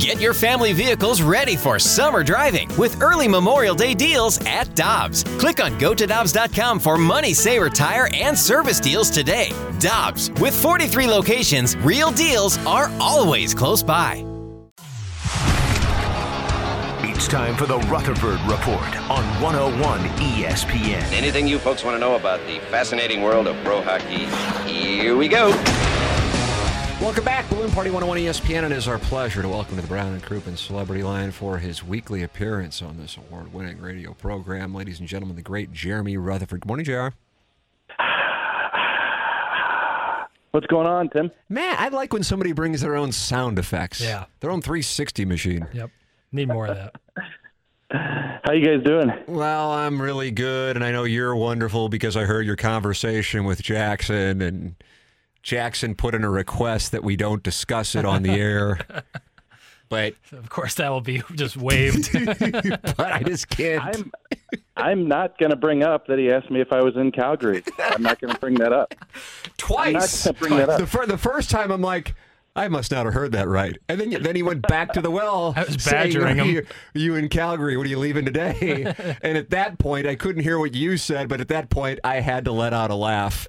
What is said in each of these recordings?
Get your family vehicles ready for summer driving with early Memorial Day deals at Dobbs. Click on gotodobbs.com for money saver tire and service deals today. Dobbs, with 43 locations, real deals are always close by. It's time for the Rutherford Report on 101 ESPN. Anything you folks want to know about the fascinating world of pro hockey? Here we go. Welcome back, Balloon Party 101 ESPN. It is our pleasure to welcome to the Brown and Crouppen Celebrity Line for his weekly appearance on this award-winning radio program, ladies and gentlemen, the great Jeremy Rutherford. Good morning, Jr. What's going on, Tim? Man, I like when somebody brings their own sound effects. Yeah. Their own 360 machine. Yep. Need more of that. How you guys doing? Well, I'm really good, and I know you're wonderful because I heard your conversation with Jackson, and Jackson put in a request that we don't discuss it on the air. But Of course, that will be just waived. but I just can't. I'm I'm not going to bring up that he asked me if I was in Calgary. I'm not going to bring that up. twice. I'm not bring that up. The, fir- the first time, I'm like, I must not have heard that right. And then then he went back to the well. I was saying, badgering him. You, you in Calgary? What are you leaving today? and at that point, I couldn't hear what you said, but at that point, I had to let out a laugh.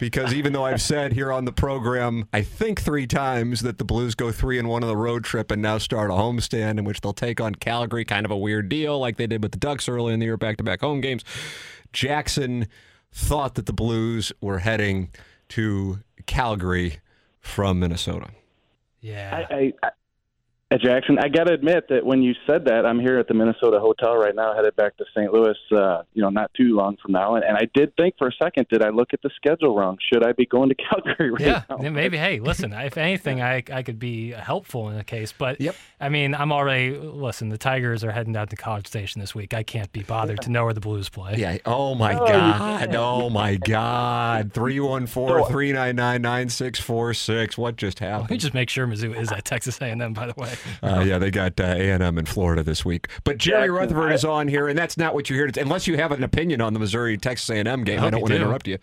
Because even though I've said here on the program, I think three times that the Blues go three and one on the road trip and now start a homestand in which they'll take on Calgary, kind of a weird deal like they did with the Ducks early in the year, back to back home games. Jackson thought that the Blues were heading to Calgary from Minnesota. yeah. I, I, I Jackson, I got to admit that when you said that, I'm here at the Minnesota hotel right now, headed back to St. Louis. Uh, you know, not too long from now, and, and I did think for a second, did I look at the schedule wrong? Should I be going to Calgary right yeah, now? yeah, maybe. Hey, listen. If anything, I I could be helpful in the case, but Yep. I mean, I'm already. Listen, the Tigers are heading down to College Station this week. I can't be bothered to know where the Blues play. Yeah. Oh my God. Oh my God. 314 399 9646. What just happened? Let me just make sure Mizzou is at Texas A&M. By the way, Uh, yeah, they got uh, A&M in Florida this week. But Jerry Jackson, Rutherford I- is on here, and that's not what you're here to. Unless you have an opinion on the Missouri Texas A&M game, I, hope don't you want to do. interrupt you.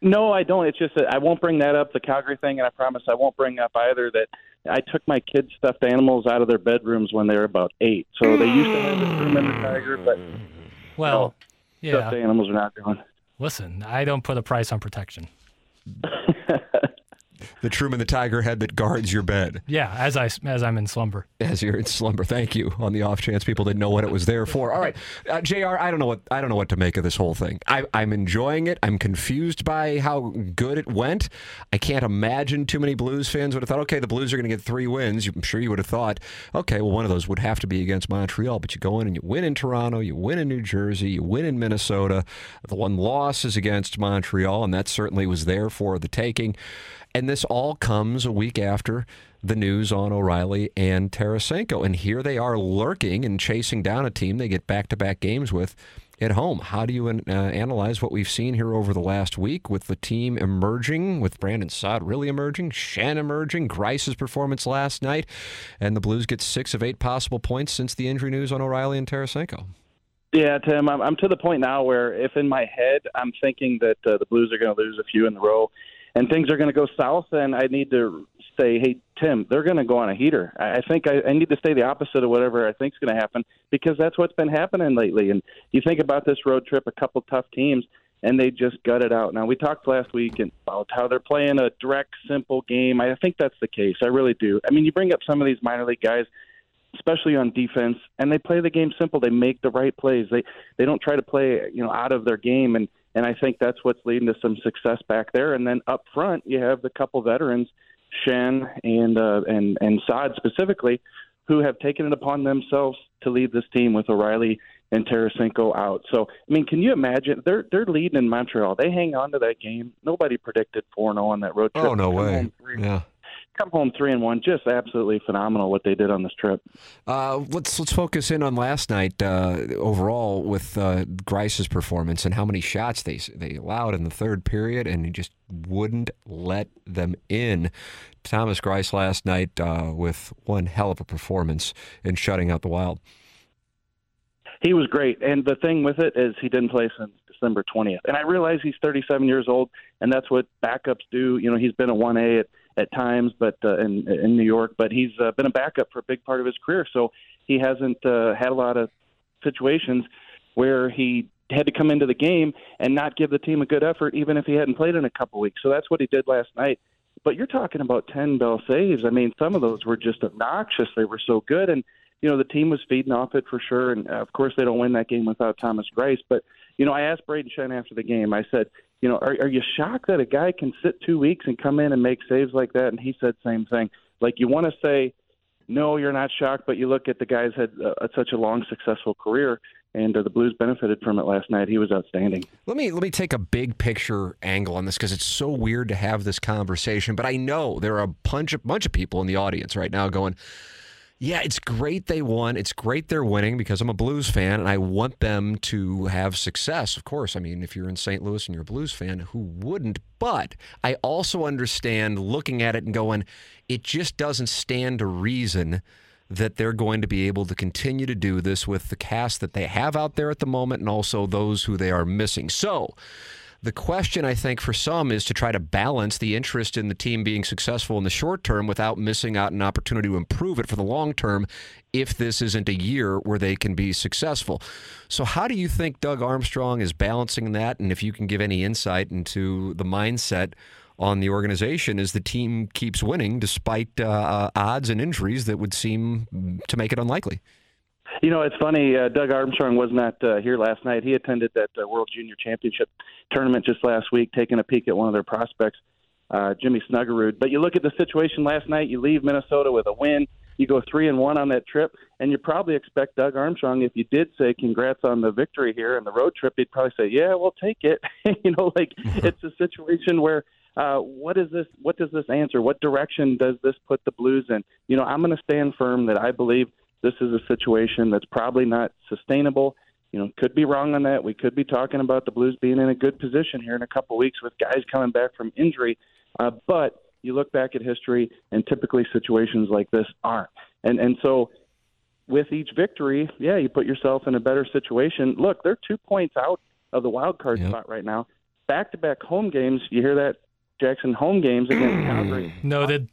No, I don't. It's just that I won't bring that up, the Calgary thing, and I promise I won't bring up either that I took my kids' stuffed animals out of their bedrooms when they were about eight. So they used to have this room in the Tiger, but well, stuffed yeah. animals are not going. Listen, I don't put a price on protection. The Truman the Tiger head that guards your bed Yeah, as I as I'm in slumber. as you're in slumber. Thank you. On the off chance people didn't know what it was there for. All right, uh, Jr. I don't know what I don't know what to make of this whole thing. I, I'm enjoying it. I'm confused by how good it went. I can't imagine too many Blues fans would have thought, okay, the Blues are going to get three wins. I'm sure you would have thought, okay, well, one of those would have to be against Montreal. But you go in and you win in Toronto, you win in New Jersey, you win in Minnesota. The one loss is against Montreal, and that certainly was there for the taking. And this all comes a week after the news on O'Reilly and Tarasenko. And here they are lurking and chasing down a team they get back to back games with at home. How do you uh, analyze what we've seen here over the last week with the team emerging, with Brandon Saad really emerging, Schenn emerging, Greiss's performance last night, and the Blues get six of eight possible points since the injury news on O'Reilly and Tarasenko? Yeah, Tim, I'm, to the point now where if in my head I'm thinking that uh, the Blues are going to lose a few in a row and things are going to go south, then I need to say, hey, Tim, they're going to go on a heater. I I think I, I need to say the opposite of whatever I think is going to happen because that's what's been happening lately. And you think about this road trip, a couple tough teams, and they just gut it out. Now, we talked last week about how they're playing a direct, simple game. I think that's the case. I really do. I mean, you bring up some of these minor league guys especially on defense, and they play the game simple. They make the right plays. They they don't try to play you know out of their game, and and I think that's what's leading to some success back there. And then up front, you have the couple veterans, Schenn and uh, and and Saad specifically, who have taken it upon themselves to lead this team with O'Reilly and Tarasenko out. So I mean, can you imagine? They're they're leading in Montreal. They hang on to that game. Nobody predicted four zero on that road trip. Oh, no way. Yeah. Come home three and one. Just absolutely phenomenal what they did on this trip. Uh, let's let's focus in on last night uh, overall with uh, Greiss's performance and how many shots they they allowed in the third period, and he just wouldn't let them in. Thomas Greiss last night uh, with one hell of a performance in shutting out the Wild. He was great, and the thing with it is he didn't play since December twentieth. And I realize he's thirty-seven years old, and that's what backups do. You know, he's been a one A at, at times, but uh, in in New York. But he's uh, been a backup for a big part of his career, so he hasn't uh, had a lot of situations where he had to come into the game and not give the team a good effort, even if he hadn't played in a couple weeks. So that's what he did last night. But you're talking about 10 bell saves. I mean, some of those were just obnoxious. They were so good. And, you know, the team was feeding off it for sure. And, uh, of course, they don't win that game without Thomas Greiss. But, you know, I asked Brayden Schenn after the game, I said, you know, are, are you shocked that a guy can sit two weeks and come in and make saves like that? And he said same thing. Like, you want to say, no, you're not shocked, but you look at the guy's had uh, such a long, successful career and uh, the Blues benefited from it last night. He was outstanding. Let me let me take a big picture angle on this because it's so weird to have this conversation. But I know there are a bunch of bunch of people in the audience right now going, "Yeah, it's great they won. It's great they're winning because I'm a Blues fan and I want them to have success. Of course, I mean if you're in St. Louis and you're a Blues fan, who wouldn't? But I also understand looking at it and going, it just doesn't stand to reason." that they're going to be able to continue to do this with the cast that they have out there at the moment and also those who they are missing. So, the question, I think, for some is to try to balance the interest in the team being successful in the short term without missing out an opportunity to improve it for the long term if this isn't a year where they can be successful. So, how do you think Doug Armstrong is balancing that? And if you can give any insight into the mindset on the organization as the team keeps winning despite uh, odds and injuries that would seem to make it unlikely. You know, it's funny. Uh, Doug Armstrong was not uh, here last night. He attended that uh, World Junior Championship tournament just last week, taking a peek at one of their prospects, uh, Jimmy Snuggerud. But you look at the situation last night. You leave Minnesota with a win. You go three and one on that trip, and you probably expect Doug Armstrong. If you did say congrats on the victory here and the road trip, he'd probably say, "Yeah, we'll take it." you know, like it's a situation where uh, what is this? What does this answer? What direction does this put the Blues in? You know, I'm going to stand firm that I believe this is a situation that's probably not sustainable. You know, could be wrong on that. We could be talking about the Blues being in a good position here in a couple of weeks with guys coming back from injury. Uh, but you look back at history, and typically situations like this aren't. And and so with each victory, yeah, you put yourself in a better situation. Look, they're two points out of the wild card yep. spot right now. Back to back home games, you hear that Jackson home games against Calgary. Noted.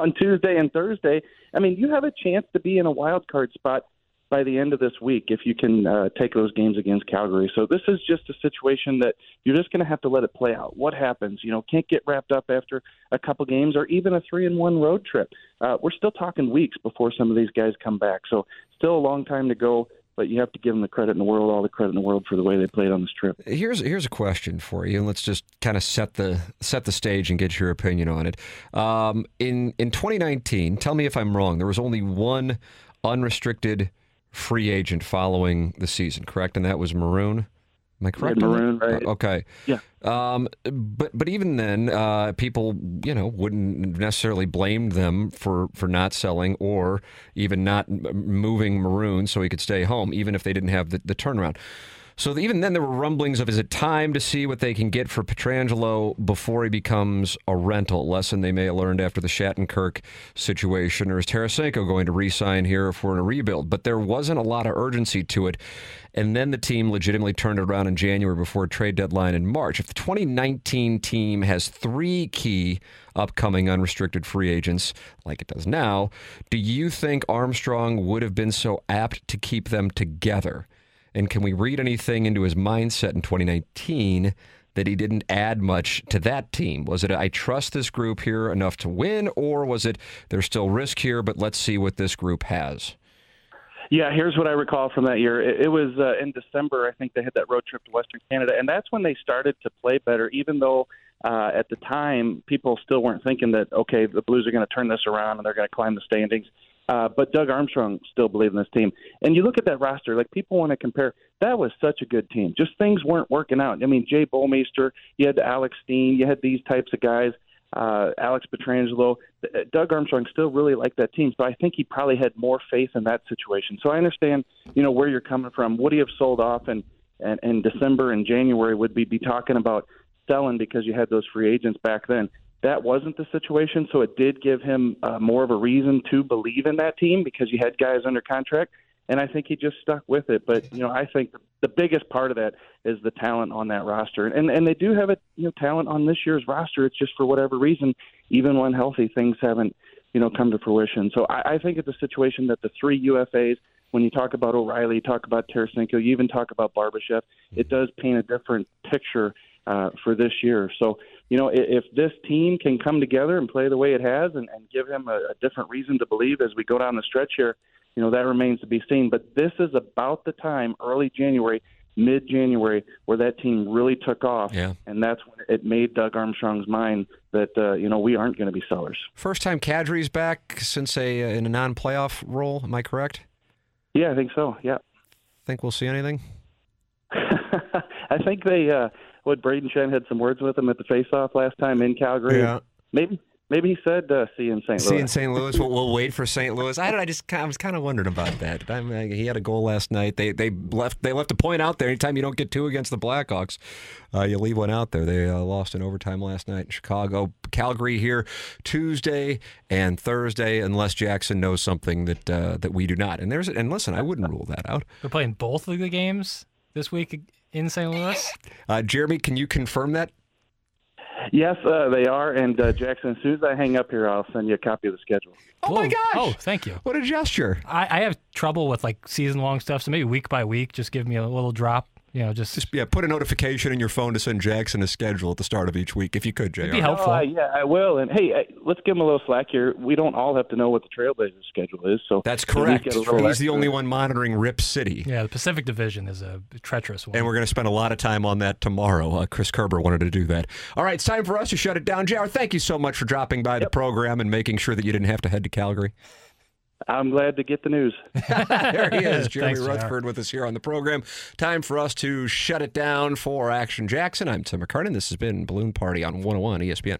On Tuesday and Thursday. I mean, you have a chance to be in a wild card spot by the end of this week if you can uh, take those games against Calgary. So this is just a situation that you're just going to have to let it play out. What happens? You know, can't get wrapped up after a couple games or even a three and one road trip. Uh, we're still talking weeks before some of these guys come back. So still a long time to go but you have to give them the credit in the world, all the credit in the world for the way they played on this trip. Here's here's a question for you, and let's just kind of set the set the stage and get your opinion on it. Um, in in 2019, tell me if I'm wrong. There was only one unrestricted free agent following the season, correct? And that was Maroon. Am I correct? Maroon, right? Okay. Yeah. Um, but but even then, uh, people you know wouldn't necessarily blame them for for not selling or even not moving Maroon so he could stay home, even if they didn't have the, the turnaround. So even then, there were rumblings of is it time to see what they can get for Pietrangelo before he becomes a rental? Lesson they may have learned after the Shattenkirk situation, or is Tarasenko going to re-sign here if we're in a rebuild? But there wasn't a lot of urgency to it, and then the team legitimately turned around in January before trade deadline in March. If the 2019 team has three key upcoming unrestricted free agents like it does now, do you think Armstrong would have been so apt to keep them together? And can we read anything into his mindset in 2019 that he didn't add much to that team? Was it, I trust this group here enough to win, or was it, there's still risk here, but let's see what this group has? Yeah, here's what I recall from that year. It, it was uh, in December, I think they had that road trip to Western Canada, and that's when they started to play better, even though uh, at the time people still weren't thinking that, okay, the Blues are going to turn this around and they're going to climb the standings. Uh, but Doug Armstrong still believed in this team. And you look at that roster, like people want to compare. That was such a good team. Just things weren't working out. I mean, Jay Bouwmeester, you had Alex Steen, you had these types of guys. Uh, Alex Pietrangelo, uh, Doug Armstrong still really liked that team, so I think he probably had more faith in that situation. So I understand, you know, where you're coming from. Would he have sold off in, in, December and January? Would we be talking about selling because you had those free agents back then? That wasn't the situation. So it did give him uh, more of a reason to believe in that team because you had guys under contract. And I think he just stuck with it. But you know, I think the biggest part of that is the talent on that roster, and and they do have a you know talent on this year's roster. It's just for whatever reason even when healthy, things haven't you know come to fruition. So I, I think it's a situation that the three UFAs when you talk about O'Reilly, you talk about Tarasenko, you even talk about Barbashev, it does paint a different picture uh, for this year. So, you know, if, if this team can come together and play the way it has and, and give him a, a different reason to believe as we go down the stretch here, you know, that remains to be seen. But this is about the time, early January, mid January, where that team really took off. Yeah. And that's when it made Doug Armstrong's mind that, uh, you know, we aren't going to be sellers. First time Kadri's back since a uh, in a non-playoff role. Am I correct? Yeah, I think so. Yeah. Think we'll see anything? I think they, uh, what Brayden Schenn had some words with him at the face-off last time in Calgary. Yeah. Maybe, maybe he said, uh, "See you in St. See Louis." in St. Louis. We'll, we'll wait for St. Louis. I don't. I just. I was kind of wondering about that. I mean, he had a goal last night. They they left. They left a point out there. Anytime you don't get two against the Blackhawks, uh, you leave one out there. They uh, lost in overtime last night in Chicago. Calgary here Tuesday and Thursday, unless Jackson knows something that uh, that we do not. And there's and listen, I wouldn't rule that out. We're playing both of the games this week in St. Louis. Uh, Jeremy, can you confirm that? Yes, uh, they are. And uh, Jackson, as soon as I hang up here, I'll send you a copy of the schedule. Oh my gosh! Oh, thank you. What a gesture! I, I have trouble with like season long stuff, so maybe week by week, just give me a little drop. You know, just, Just yeah, put a notification in your phone to send Jackson a schedule at the start of each week if you could, Jr. be helpful. Oh, yeah, I will. And hey, uh, let's give him a little slack here. We don't all have to know what the Trailblazers' schedule is. So That's correct. He's a little the only one monitoring Rip City. yeah, the Pacific Division is a treacherous one. And we're going to spend a lot of time on that tomorrow. Uh, Chris Kerber wanted to do that. All right, it's time for us to shut it down. JR, thank you so much for dropping by the program and making sure that you didn't have to head to Calgary. I'm glad to get the news. there he is, Jeremy Thanks, Rutherford with us here on the program. Time for us to shut it down for Action Jackson. I'm Tim McKernan. This has been Balloon Party on 101 ESPN.